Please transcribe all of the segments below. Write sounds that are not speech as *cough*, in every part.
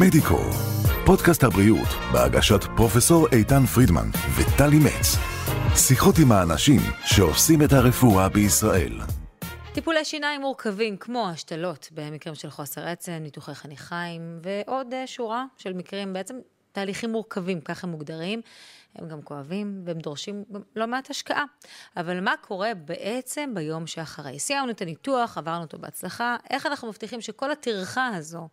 מדיקו, פודקאסט הבריאות בהגשת פרופסור איתן פרידמן וטלי מצ. שיחות עם האנשים שעושים את הרפואה בישראל. טיפולי שיניים מורכבים כמו השתלות במקרים של חוסר עצם, ניתוחי חניכיים ועוד אה, שורה של מקרים, בעצם תהליכים מורכבים, ככה מוגדרים. הם גם כואבים והם דורשים לא מעט השקעה. אבל מה קורה בעצם ביום שאחרי? סיימנו את הניתוח, עברנו אותו בהצלחה, איך אנחנו מבטיחים שכל הטרחה הזו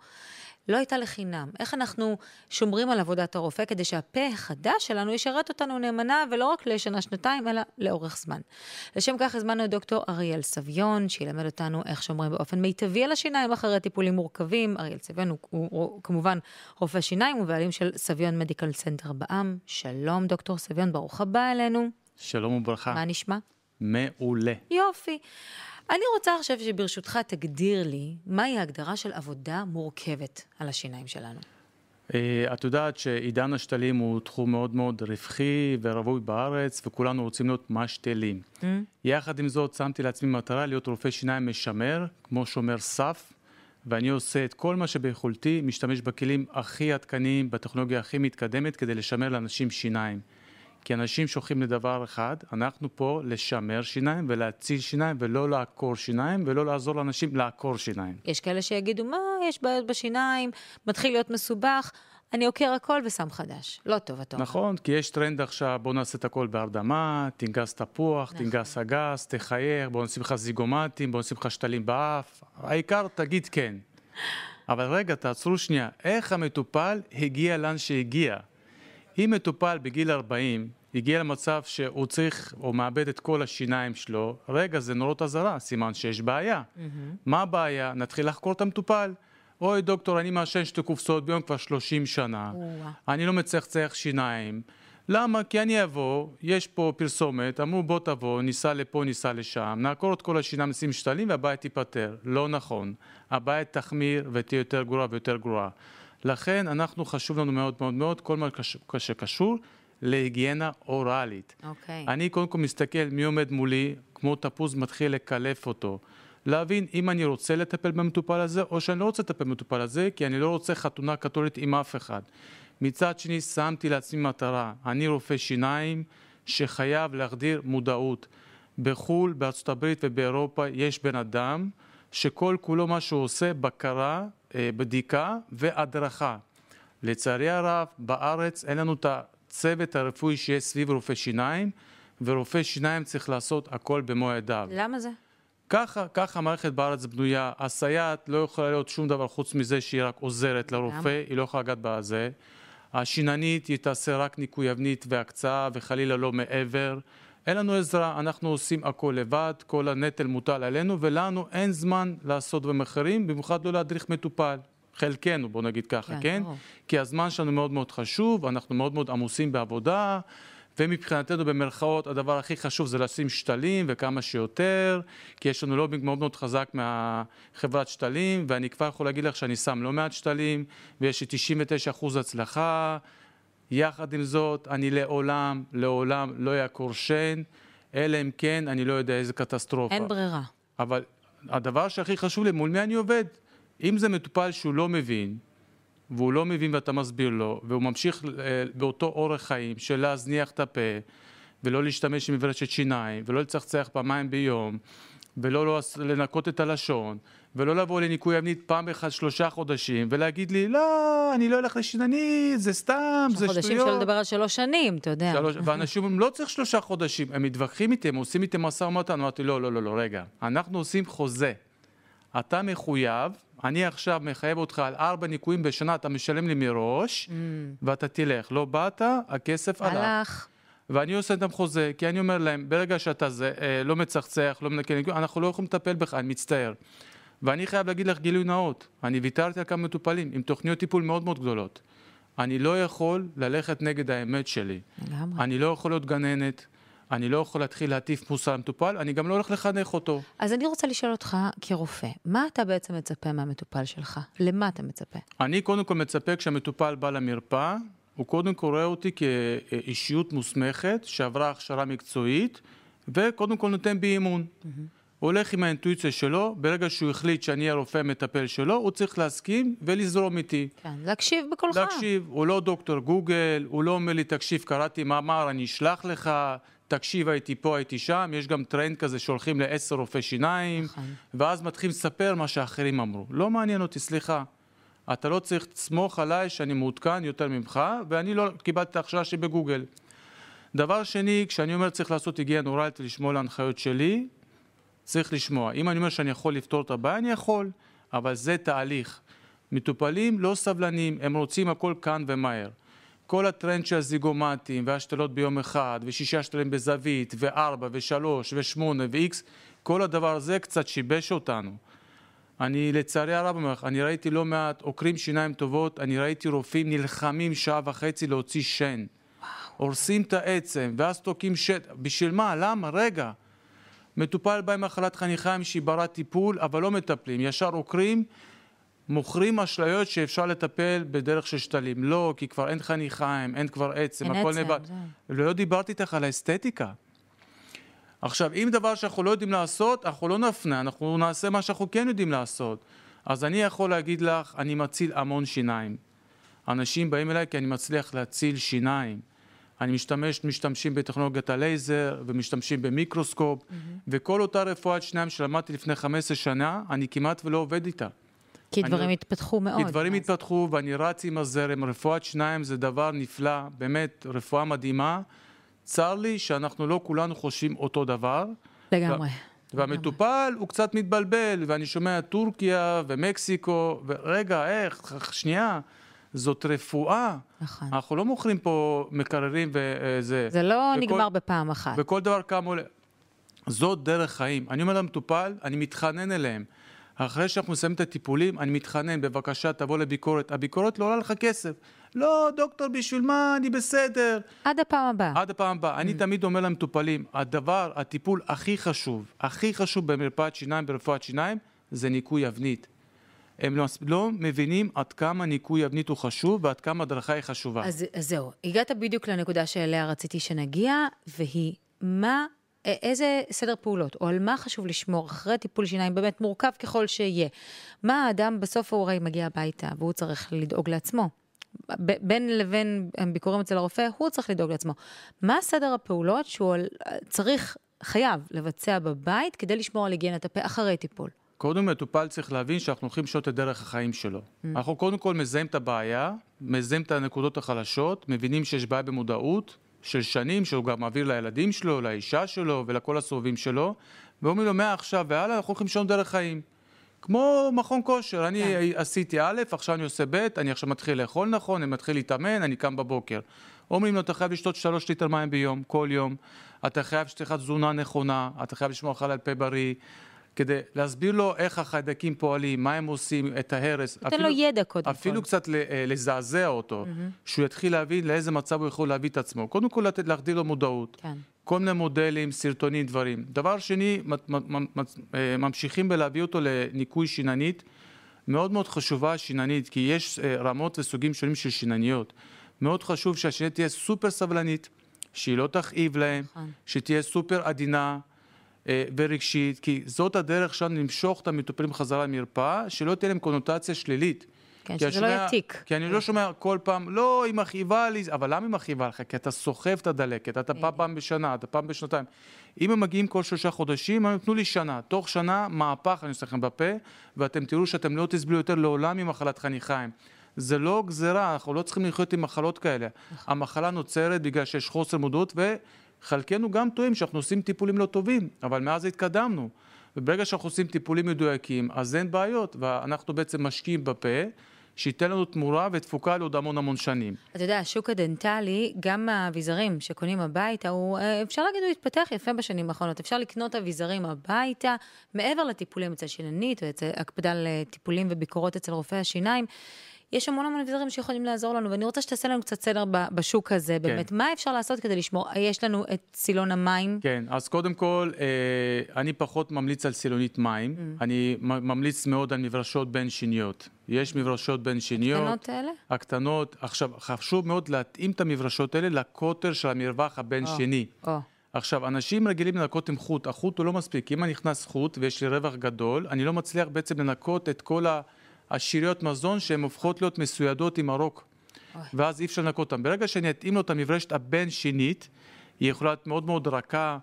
לא הייתה לחינם. איך אנחנו שומרים על עבודת הרופא כדי שהפה החדש שלנו ישרת אותנו נאמנה, ולא רק לשנה-שנתיים, אלא לאורך זמן. לשם כך הזמנו את דוקטור אריאל סביון, שילמד אותנו איך שומרים באופן מיטבי על השיניים אחרי טיפולים מורכבים. אריאל סביון הוא, הוא, הוא כמובן רופא שיניים ובעלים של סביון Medical Center בע"מ. שלום, דוקטור סביון, ברוך הבא אלינו. שלום וברכה. מה נשמע? מעולה. יופי. אני רוצה עכשיו שברשותך תגדיר לי מהי ההגדרה של עבודה מורכבת על השיניים שלנו. אה, את יודעת שעידן השתלים הוא תחום מאוד מאוד רווחי ורווי בארץ וכולנו רוצים להיות משתלים. Mm. יחד עם זאת שמתי לעצמי מטרה להיות רופא שיניים משמר, כמו שומר סף, ואני עושה את כל מה שביכולתי, משתמש בכלים הכי עדכניים, בטכנולוגיה הכי מתקדמת כדי לשמר לאנשים שיניים. כי אנשים שוכחים לדבר אחד, אנחנו פה לשמר שיניים ולהציל שיניים ולא לעקור שיניים ולא לעזור לאנשים לעקור שיניים. יש כאלה שיגידו, מה, יש בעיות בשיניים, מתחיל להיות מסובך. אני עוקר הכל ושם חדש. לא טוב, אומר. נכון, כי יש טרנד עכשיו, בוא נעשה את הכל בהרדמה, תנגס תפוח, נכון. תנגס אגס, תחייך, בוא נשים לך זיגומטים, בוא נשים לך שתלים באף. העיקר, תגיד כן. אבל רגע, תעצרו שנייה. איך המטופל הגיע לאן שהגיע? אם מטופל בגיל 40 הגיע למצב שהוא צריך או מאבד את כל השיניים שלו, רגע, זה נורות אזהרה, סימן שיש בעיה. Mm-hmm. מה הבעיה? נתחיל לחקור את המטופל. אוי דוקטור, אני מעשן שתי קופסאות ביום כבר 30 שנה. אני לא מצחצח שיניים. למה? כי אני אבוא, יש פה פרסומת, אמרו בוא תבוא, ניסע לפה, ניסע לשם, נעקור את כל השיניים, נשים שתלים והבעיה תיפתר. לא נכון. הבעיה תחמיר ותהיה יותר גרועה ויותר גרועה. לכן אנחנו, חשוב לנו מאוד מאוד מאוד כל מה שקשור להיגיינה אוראלית. אוקיי. Okay. אני קודם כל מסתכל מי עומד מולי, כמו תפוז מתחיל לקלף אותו. להבין אם אני רוצה לטפל במטופל הזה או שאני לא רוצה לטפל במטופל הזה כי אני לא רוצה חתונה קתולית עם אף אחד. מצד שני שמתי לעצמי מטרה, אני רופא שיניים שחייב להחדיר מודעות. בחו"ל, בארצות הברית ובאירופה יש בן אדם שכל כולו מה שהוא עושה בקרה, בדיקה והדרכה. לצערי הרב, בארץ אין לנו את הצוות הרפואי שיש סביב רופא שיניים, ורופא שיניים צריך לעשות הכל במו ידיו. למה זה? ככה, ככה המערכת בארץ בנויה. הסייעת לא יכולה להיות שום דבר חוץ מזה שהיא רק עוזרת לרופא, היא לא יכולה לגעת בזה. השיננית היא תעשה רק ניקוי אבנית והקצאה וחלילה לא מעבר. אין לנו עזרה, אנחנו עושים הכל לבד, כל הנטל מוטל עלינו ולנו אין זמן לעשות אחרים, במיוחד לא להדריך מטופל. חלקנו, בוא נגיד ככה, כן? כן? כי הזמן שלנו מאוד מאוד חשוב, אנחנו מאוד מאוד עמוסים בעבודה, ומבחינתנו במרכאות הדבר הכי חשוב זה לשים שתלים וכמה שיותר, כי יש לנו לובינג מאוד מאוד חזק מהחברת שתלים, ואני כבר יכול להגיד לך שאני שם לא מעט שתלים, ויש לי 99% הצלחה. יחד עם זאת, אני לעולם, לעולם לא אעקור שן, אלא אם כן אני לא יודע איזה קטסטרופה. אין ברירה. אבל הדבר שהכי חשוב לי, מול מי אני עובד? אם זה מטופל שהוא לא מבין, והוא לא מבין ואתה מסביר לו, והוא ממשיך אה, באותו אורח חיים של להזניח את הפה, ולא להשתמש עם מברשת שיניים, ולא לצחצח פעמיים ביום, ולא לא לנקות את הלשון, ולא לבוא לניקוי אבנית פעם אחת שלושה חודשים, ולהגיד לי, לא, אני לא אלך לשיננית, זה סתם, זה שטויות. חודשים שלא לדבר על שלוש שנים, אתה יודע. שלוש, *laughs* ואנשים אומרים, לא צריך שלושה חודשים, הם מתווכחים איתי, הם עושים איתי משא ומתן, אמרתי, לא, לא, לא, לא, רגע, אנחנו עושים חוזה. אתה מחויב, אני עכשיו מחייב אותך על ארבע ניקויים בשנה, אתה משלם לי מראש, mm. ואתה תלך. לא באת, הכסף הלך. הלך. ואני עושה איתם חוזה, כי אני אומר להם, ברגע שאתה זה, אה, לא מצחצח, לא מנקה ניקוי, אנחנו לא יכולים לטפל בך, אני מצטער. ואני חייב להגיד לך גילוי נאות, אני ויתרתי על כמה מטופלים עם תוכניות טיפול מאוד מאוד גדולות. אני לא יכול ללכת נגד האמת שלי. למה? אני לא יכול להיות גננת. אני לא יכול להתחיל להטיף מוסר למטופל, אני גם לא הולך לחנך אותו. אז אני רוצה לשאול אותך כרופא, מה אתה בעצם מצפה מהמטופל שלך? למה אתה מצפה? אני קודם כל מצפה כשהמטופל בא למרפאה, הוא קודם כל רואה אותי כאישיות מוסמכת שעברה הכשרה מקצועית, וקודם כל נותן בי אמון. Mm-hmm. הוא הולך עם האינטואיציה שלו, ברגע שהוא החליט שאני הרופא המטפל שלו, הוא צריך להסכים ולזרום איתי. כן, להקשיב בקולך. להקשיב, הוא לא דוקטור גוגל, הוא לא אומר לי, תקשיב, קראתי מאמר, אני אשלח לך, תקשיב, הייתי פה, הייתי שם, יש גם טרנד כזה שהולכים לעשר רופאי שיניים, נכון. ואז מתחילים לספר מה שאחרים אמרו. לא מעניין אותי, סליחה. אתה לא צריך לסמוך עליי שאני מעודכן יותר ממך, ואני לא קיבלתי את ההכשרה שלי בגוגל. דבר שני, כשאני אומר צריך לעשות היגיינה אוראלית ולשמוע להנחיות שלי, צריך לשמוע. אם אני אומר שאני יכול לפתור את הבעיה, אני יכול, אבל זה תהליך. מטופלים לא סבלנים, הם רוצים הכל כאן ומהר. כל הטרנד של הזיגומטים והשתלות ביום אחד, ושישה שתלים בזווית, וארבע, ושלוש, ושמונה, ואיקס, כל הדבר הזה קצת שיבש אותנו. אני לצערי הרב אומר לך, אני ראיתי לא מעט עוקרים שיניים טובות, אני ראיתי רופאים נלחמים שעה וחצי להוציא שן. הורסים את העצם, ואז תוקעים שט... בשביל מה? למה? רגע. מטופל בא עם מחלת חניכיים שהיא ברת טיפול, אבל לא מטפלים. ישר עוקרים, מוכרים אשליות שאפשר לטפל בדרך של שתלים. לא, כי כבר אין חניכיים, אין כבר עצם, אין הכל. זהו. לא דיברתי איתך על האסתטיקה. עכשיו, אם דבר שאנחנו לא יודעים לעשות, אנחנו לא נפנה, אנחנו נעשה מה שאנחנו כן יודעים לעשות. אז אני יכול להגיד לך, אני מציל המון שיניים. אנשים באים אליי כי אני מצליח להציל שיניים. אני משתמש, משתמשים בטכנולוגיית הלייזר ומשתמשים במיקרוסקופ, וכל אותה רפואת שיניים שלמדתי לפני 15 שנה, אני כמעט ולא עובד איתה. כי אני- דברים התפתחו מאוד. כי דברים אז- התפתחו ואני רץ עם הזרם, רפואת שיניים זה דבר נפלא, באמת רפואה מדהימה. צר לי שאנחנו לא כולנו חושבים אותו דבר. לגמרי. והמטופל הוא קצת מתבלבל, ואני שומע טורקיה ומקסיקו, ורגע, איך, שנייה, זאת רפואה. נכון. אנחנו לא מוכרים פה מקררים וזה. זה לא וכל- נגמר בפעם אחת. וכל דבר כמה עולה. זאת דרך חיים. אני אומר למטופל, אני מתחנן אליהם. אחרי שאנחנו נסיים את הטיפולים, אני מתחנן, בבקשה, תבוא לביקורת. הביקורת לא עולה לך כסף. לא, דוקטור, בשביל מה? אני בסדר. עד הפעם הבאה. עד הפעם הבאה. אני תמיד אומר למטופלים, הדבר, הטיפול הכי חשוב, הכי חשוב במרפאת שיניים, ברפואת שיניים, זה ניקוי אבנית. הם לא, לא מבינים עד כמה ניקוי אבנית הוא חשוב ועד כמה הדרכה היא חשובה. אז, אז זהו, הגעת בדיוק לנקודה שאליה רציתי שנגיע, והיא מה, איזה סדר פעולות, או על מה חשוב לשמור אחרי טיפול שיניים, באמת מורכב ככל שיהיה. מה האדם בסוף הוא הרי מגיע הביתה, והוא צריך לדאוג לעצמו. ב- בין לבין ביקורים אצל הרופא, הוא צריך לדאוג לעצמו. מה סדר הפעולות שהוא צריך, חייב, לבצע בבית כדי לשמור על היגיינת הפה אחרי טיפול? קודם מטופל צריך להבין שאנחנו הולכים לשנות את דרך החיים שלו. אנחנו קודם כל מזהים את הבעיה, מזהים את הנקודות החלשות, מבינים שיש בעיה במודעות של שנים, שהוא גם מעביר לילדים שלו, לאישה שלו ולכל הסובבים שלו, ואומרים לו, מעכשיו והלאה אנחנו הולכים לשנות דרך חיים. כמו מכון כושר, אני כן. עשיתי א', עכשיו אני עושה ב', אני עכשיו מתחיל לאכול נכון, אני מתחיל להתאמן, אני קם בבוקר. אומרים לו, אתה חייב לשתות שלוש ליטר מים ביום, כל יום, אתה חייב שתהיה לך תזונה נכונה, אתה חייב לשמור חלל פה בריא, כדי להסביר לו איך החיידקים פועלים, מה הם עושים, את ההרס. תן לו ידע קודם אפילו כל. קצת ל- אה, לזעזע אותו, שהוא יתחיל להבין לאיזה מצב הוא יכול להביא את עצמו. קודם כל לתת, להחדיר לו מודעות. כן. כל מיני מודלים, סרטונים, דברים. דבר שני, אה, ממשיכים בלהביא אותו לניקוי שיננית. מאוד מאוד חשובה השיננית, כי יש אה, רמות וסוגים שונים של שינניות. מאוד חשוב שהשיננית תהיה סופר סבלנית, שהיא לא תכאיב להם, נכון. שתהיה סופר עדינה ורגשית, כי זאת הדרך שלנו למשוך את המטופלים חזרה למרפאה, שלא תהיה להם קונוטציה שלילית. כן, שזה לא השומע- יעתיק. כי אני לא שומע כל פעם, לא, היא מכאיבה לי, אבל למה היא מכאיבה לך? כי אתה סוחב את הדלקת, אתה פעם פעם בשנה, אתה פעם בשנתיים. אם הם מגיעים כל שלושה חודשים, הם תנו לי שנה. תוך שנה, מהפך אני עושה לכם בפה, ואתם תראו שאתם לא תסבלו יותר לעולם ממחלת חניכיים. זה לא גזירה, אנחנו לא צריכים לחיות עם מחלות כאלה. המחלה נוצרת בגלל שיש חוסר מודעות, וחלקנו גם טועים שאנחנו עושים טיפולים לא טובים, אבל מאז התקדמנו. וברגע שאנחנו עושים טיפולים מדויקים, אז אין בעיות, ואנחנו בעצם משקיעים בפה, שייתן לנו תמורה ותפוקה לעוד המון המון שנים. אתה יודע, השוק הדנטלי, גם האביזרים שקונים הביתה, הוא, אה, אפשר להגיד, הוא התפתח יפה בשנים האחרונות. אפשר לקנות אביזרים הביתה, מעבר לטיפולים אצל שיננית, או אצל הקפדה על אה, וביקורות אצל רופאי השיניים. יש המון המון אביזרים שיכולים לעזור לנו, ואני רוצה שתעשה לנו קצת סדר בשוק הזה, באמת. מה אפשר לעשות כדי לשמור? יש לנו את סילון המים, כן, אז קודם כל, אה, אני פחות ממליץ על סילונית מים, Mm. אני ממליץ מאוד על מברשות בין שיניות. יש מברשות בין שיניות. הקטנות האלה? הקטנות. עכשיו, חשוב מאוד להתאים את המברשות האלה לקוטר של המרווח הבין-שיני. או, עכשיו, אנשים רגילים לנקות עם חוט, החוט הוא לא מספיק. אם אני נכנס חוט ויש לי רווח גדול, אני לא מצליח בעצם לנקות את כל השאריות מזון שהן הופכות להיות מסוידות עם הרוק. אוי. ואז אי אפשר לנקות אותן. ברגע שאני אתאים לו את המברשת הבין-שינית, היא יכולה להיות מאוד מאוד רכה,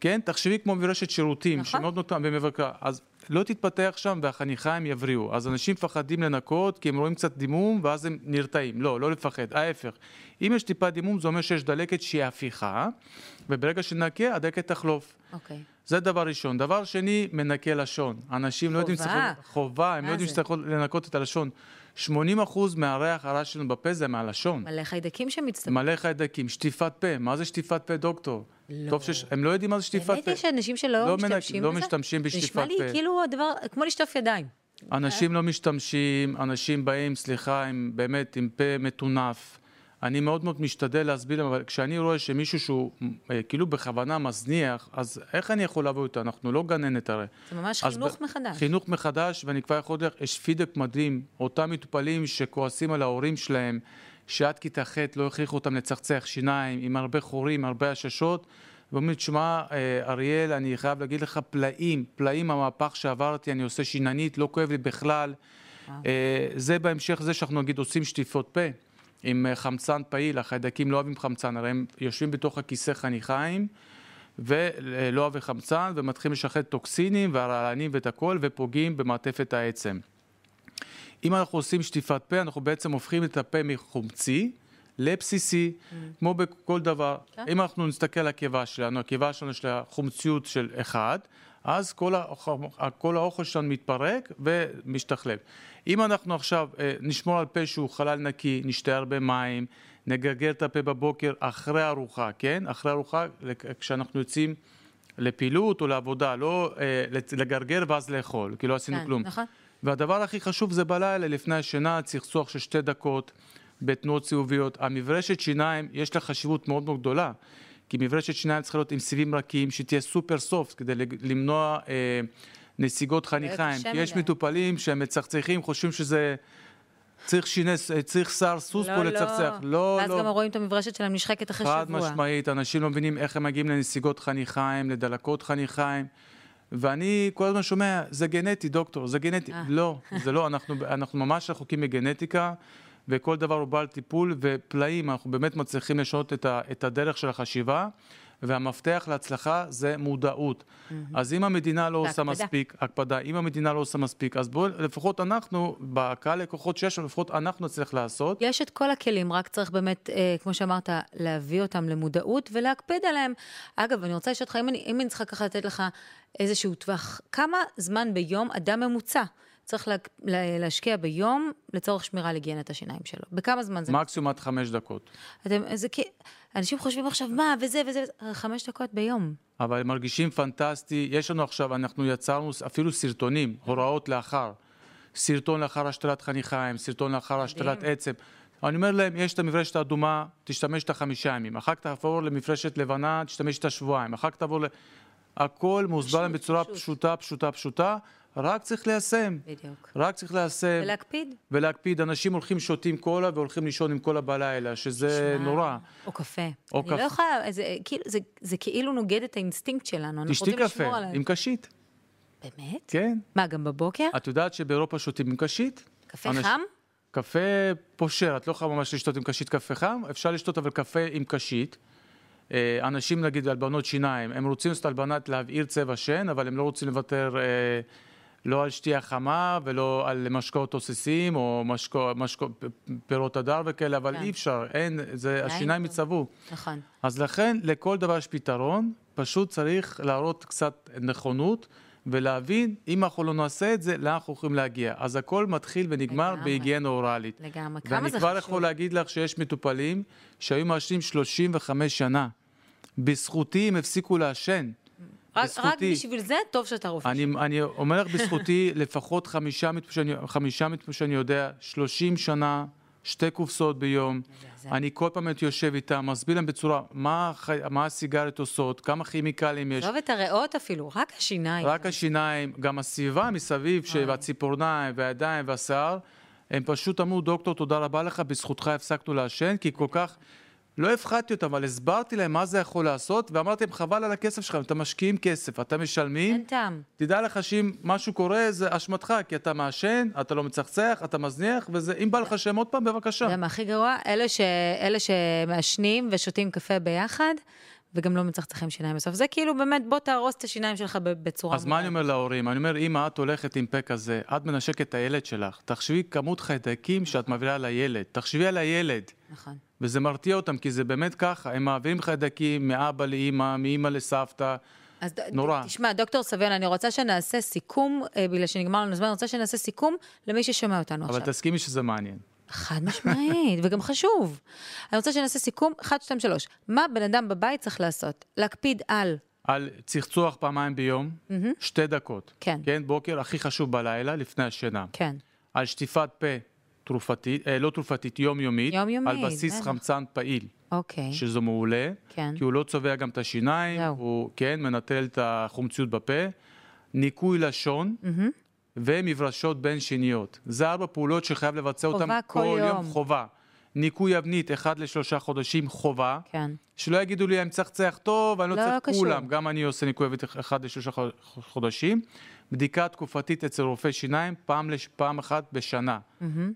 כן? תחשבי כמו מברשת שירותים, נכון. שמאוד נוטה במברקה. אז לא תתפתח שם והחניכיים יבריאו. אז אנשים מפחדים לנקות כי הם רואים קצת דימום ואז הם נרתעים. לא, לא לפחד, ההפך. אם יש טיפה דימום זה אומר שיש דלקת שהיא הפיכה, וברגע שנקה הדלקת תחלוף. אוקיי. זה דבר ראשון. דבר שני, מנקה לשון. אנשים לא יודעים חובה. שצריך... חובה, הם מה לא יודעים? שצריך לנקות את הלשון. 80% מהריח הרע שלנו בפה זה מהלשון. מלא חיידקים שמצטברים. מלא חיידקים, שטיפת פה, מה זה שטיפת פה דוקטור? לא. טוב שיש, הם לא יודעים מה זה שטיפת באמת פה. יש אנשים שלא לא מנק- משתמשים לא בזה? משתמשים בשטיפת נשמע לי פה. כאילו הדבר, כמו לשטוף ידיים. אנשים לא משתמשים, אנשים באים, סליחה, עם באמת, עם פה מטונף. אני מאוד מאוד משתדל להסביר להם, אבל כשאני רואה שמישהו שהוא אה, כאילו בכוונה מזניח, אז איך אני יכול לעבוד איתו? אנחנו לא גננת הרי. זה ממש חינוך ב- מחדש. חינוך מחדש, ואני כבר יכול לך, יש פידבק מדהים, אותם מטופלים שכועסים על ההורים שלהם, שעד כיתה ח' לא הכריחו אותם לצחצח שיניים, עם הרבה חורים, הרבה עששות, ואומרים, תשמע, אה, אריאל, אני חייב להגיד לך, פלאים, פלאים המהפך שעברתי, אני עושה שיננית, לא כואב לי בכלל. אה, זה בהמשך זה שאנחנו נגיד עושים שטיפות פה. עם אה, חמצן פעיל, החיידקים לא אוהבים חמצן, הרי הם יושבים בתוך הכיסא חניכיים ולא אוהבי חמצן ומתחילים לשחרר טוקסינים והרעלנים ואת הכל ופוגעים במעטפת העצם. אם אנחנו עושים שטיפת פה, אנחנו בעצם הופכים את הפה מחומצי לבסיסי, כמו בכל דבר. כן. אם אנחנו נסתכל על הקיבה שלנו, הקיבה שלנו יש לה חומציות של אחד, אז כל, האוכל, כל האוכל שלנו מתפרק ומשתחלב. אם אנחנו עכשיו אה, נשמור על פה שהוא חלל נקי, נשתה הרבה מים, נגרגר את הפה בבוקר אחרי ארוחה, כן? אחרי ארוחה, כשאנחנו יוצאים לפעילות או לעבודה, לא אה, לגרגר ואז לאכול, כי לא עשינו כן, כלום. נכון. והדבר הכי חשוב זה בלילה, לפני השינה, צחצוח של שתי דקות בתנועות סיבוביות. המברשת שיניים, יש לה חשיבות מאוד מאוד גדולה, כי מברשת שיניים צריכה להיות עם סיבים רכים, שתהיה סופר סופט, כדי למנוע אה, נסיגות חניכיים. כי יש. מטופלים שהם מצחצחים, חושבים שזה... צריך שיני, צריך שר סוס פה לצחצח. לא, ואז לא. גם רואים את המברשת שלהם נשחקת אחרי חד שבוע. משמעית, אנשים לא מבינים איך הם מגיעים לנסיגות חניכיים, לדלקות חניכיים. ואני כל הזמן שומע, זה גנטי, דוקטור, זה גנטי. אה. לא, זה לא, אנחנו, אנחנו ממש רחוקים מגנטיקה, וכל דבר הוא בעל טיפול, ופלאים, אנחנו באמת מצליחים לשנות את, ה, את הדרך של החשיבה, והמפתח להצלחה זה מודעות. אז אם המדינה לא עושה. מספיק, הקפדה, אם המדינה לא עושה מספיק, אז בואו, לפחות אנחנו, בקהל לקוחות שיש לנו, לפחות אנחנו נצליח לעשות. יש את כל הכלים, רק צריך באמת, אה, כמו שאמרת, להביא אותם למודעות ולהקפיד עליהם. אגב, אני רוצה לשאול אותך, אם אני, אם אני צריכה ככה לתת לך איזשהו טווח, כמה זמן ביום אדם ממוצע צריך לה, לה, להשקיע ביום לצורך שמירה על היגיינת השיניים שלו? בכמה זמן זה? מקסימום עד חמש דקות. אתם, זה כי... אנשים חושבים עכשיו, מה, וזה וזה, וזה, חמש דקות ביום. אבל הם מרגישים פנטסטי. יש לנו עכשיו, אנחנו יצרנו אפילו סרטונים, הוראות לאחר. סרטון לאחר השתלת חניכיים, סרטון לאחר השתלת עצם. אני אומר להם, יש את המברשת האדומה, תשתמש את החמישה ימים. אחר כך תעבור למברשת לבנה, תשתמש את השבועיים. אחר כך תעבור ל... הכל מוסבר להם בצורה פשוט. פשוטה, פשוטה, פשוטה, רק צריך ליישם. בדיוק. רק צריך ליישם. ולהקפיד. ולהקפיד. אנשים הולכים, שותים קולה והולכים לישון עם קולה בלילה, שזה שמע, נורא. או קפה. או אני קפה. לא יכולה, זה, כאילו, זה, זה כאילו נוגד את האינסטינקט שלנו. תשתי קפה. עם קשית, באמת? כן. מה, גם בבוקר? את יודעת שבאירופה שותים עם קשית? קפה אנש- חם? קפה פושר, את לא יכולה ממש לשתות עם קשית קפה חם, אפשר לשתות אבל קפה עם קשית. אה, אנשים נגיד הלבנות שיניים, הם רוצים לעשות הלבנת להבעיר צבע שן, אבל הם לא רוצים לוותר אה, לא על שתייה חמה ולא על משקאות תוססים או משקו, משקו, פירות הדר וכאלה, אבל כן. אי אפשר, אין, זה, השיניים טוב. יצבעו. נכון. אז לכן לכל דבר יש פתרון, פשוט צריך להראות קצת נכונות ולהבין אם אנחנו לא נעשה את זה, לאן אנחנו יכולים להגיע. אז הכל מתחיל ונגמר. בהיגיינה אוראלית. לגמרי. כמה ואני זה כבר חשוב. יכול להגיד לך שיש מטופלים שהיו מעשנים 35 שנה. בזכותי הם הפסיקו לעשן. רק, רק בזכותי. בשביל זה, טוב שאתה רופא. אני, אני אומר לך בזכותי, *laughs* לפחות חמישה מטופלים שאני, יודע, 30 שנה, שתי קופסאות ביום. אני כל פעם הייתי יושב איתם, מסביר להם בצורה, מה, מה הסיגריות עושות, כמה כימיקלים יש. עזוב את הריאות אפילו, רק השיניים. רק השיניים, גם הסביבה מסביב, והציפורניים והידיים והשיער, הם פשוט אמרו, דוקטור, תודה רבה לך, בזכותך הפסקנו לעשן, כי כל כך לא הפחדתי אותם, אבל הסברתי להם מה זה יכול לעשות, ואמרתי להם, חבל על הכסף שלכם, אתם משקיעים כסף, אתם משלמים. אין טעם. תדע לך שאם משהו קורה, זה אשמתך, כי אתה מעשן, אתה לא מצחצח, אתה מזניח, וזה, אם בא לך שם עוד פעם, בבקשה. מה הכי גרוע? אלה, ש... אלה שמעשנים ושותים קפה ביחד, וגם לא מצחצחים שיניים בסוף. זה כאילו באמת, בוא תהרוס את השיניים שלך בצורה... אז מה אני אומר להורים? אני אומר, אמא, את הולכת עם פה כזה, את מנשקת את הילד שלך, תחשבי כמות חיידקים שאת מעבירה לילד, תחשבי על הילד. נכון. וזה מרתיע אותם, כי זה באמת ככה, הם מעבירים חיידקים מאבא לאמא, מאמא לסבתא. אז נורא. תשמע, דוקטור סביון, אני רוצה שנעשה סיכום, אה, בגלל שנגמר לנו זמן, אני רוצה שנעשה סיכום למי ששומע אותנו אבל עכשיו. תסכימי שזה מעניין. חד משמעית, *laughs* וגם חשוב. אני רוצה שנעשה סיכום, 1, 2, 3. מה בן אדם בבית צריך לעשות? להקפיד על, על צחצוח פעמיים ביום, שתי דקות. כן. כן, בוקר, הכי חשוב בלילה, לפני השינה. כן, על שטיפת פה תרופתית, אה, לא תרופתית, יומיומית. יומיומית, על בסיס בטח. חמצן פעיל, אוקיי. שזה מעולה. כן. כי הוא לא צובע גם את השיניים, זהו. הוא, כן, מנטרל את החומציות בפה. ניקוי לשון. ומברשות בין שיניות. זה ארבע פעולות שחייב לבצע אותן כל כל יום יום. חובה. ניקוי אבנית, אחד לשלושה חודשים, חובה. כן. שלא יגידו לי, אני מצחצח טוב, אני לא, לא, צריך לא קשור. כולם. גם אני עושה ניקוי אבנית אחד לשלושה חוד- חודשים. בדיקה תקופתית אצל רופא שיניים, פעם, לש... פעם אחת בשנה.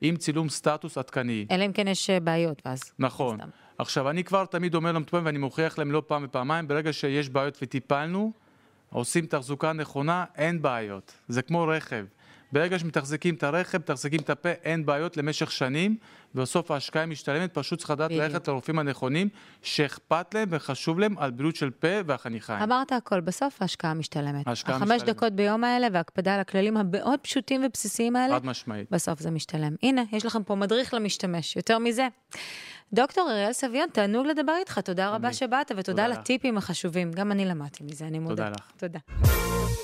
עם צילום סטטוס עדכני. אלא אם כן יש אה, בעיות, ואז... נכון. סתם. עכשיו, אני כבר תמיד אומר למטופלים, ואני מוכיח להם לא פעם ופעמיים, ברגע שיש בעיות וטיפלנו, עושים תחזוקה נכונה, אין בעיות. זה כמו רכב. ברגע שמתחזקים את הרכב, מתחזקים את הפה, אין בעיות למשך שנים, ובסוף ההשקעה משתלמת, פשוט צריך לדעת. ללכת לרופאים הנכונים, שאכפת להם וחשוב להם על בריאות של פה והחניכיים. אמרת הכל, בסוף ההשקעה משתלמת. ההשקעה החמש משתלמת. דקות ביום האלה והקפדה על הכללים המאוד פשוטים ובסיסיים האלה, חד משמעית. בסוף זה משתלם. הנה, יש לכם פה מדריך למשתמש, יותר מזה. דוקטור אריאל סביון, תענוג לדבר איתך, תודה רבה. שבאת, ותודה. הטיפים החשובים. גם אני למדתי מזה, אני מודה. תודה לך. תודה.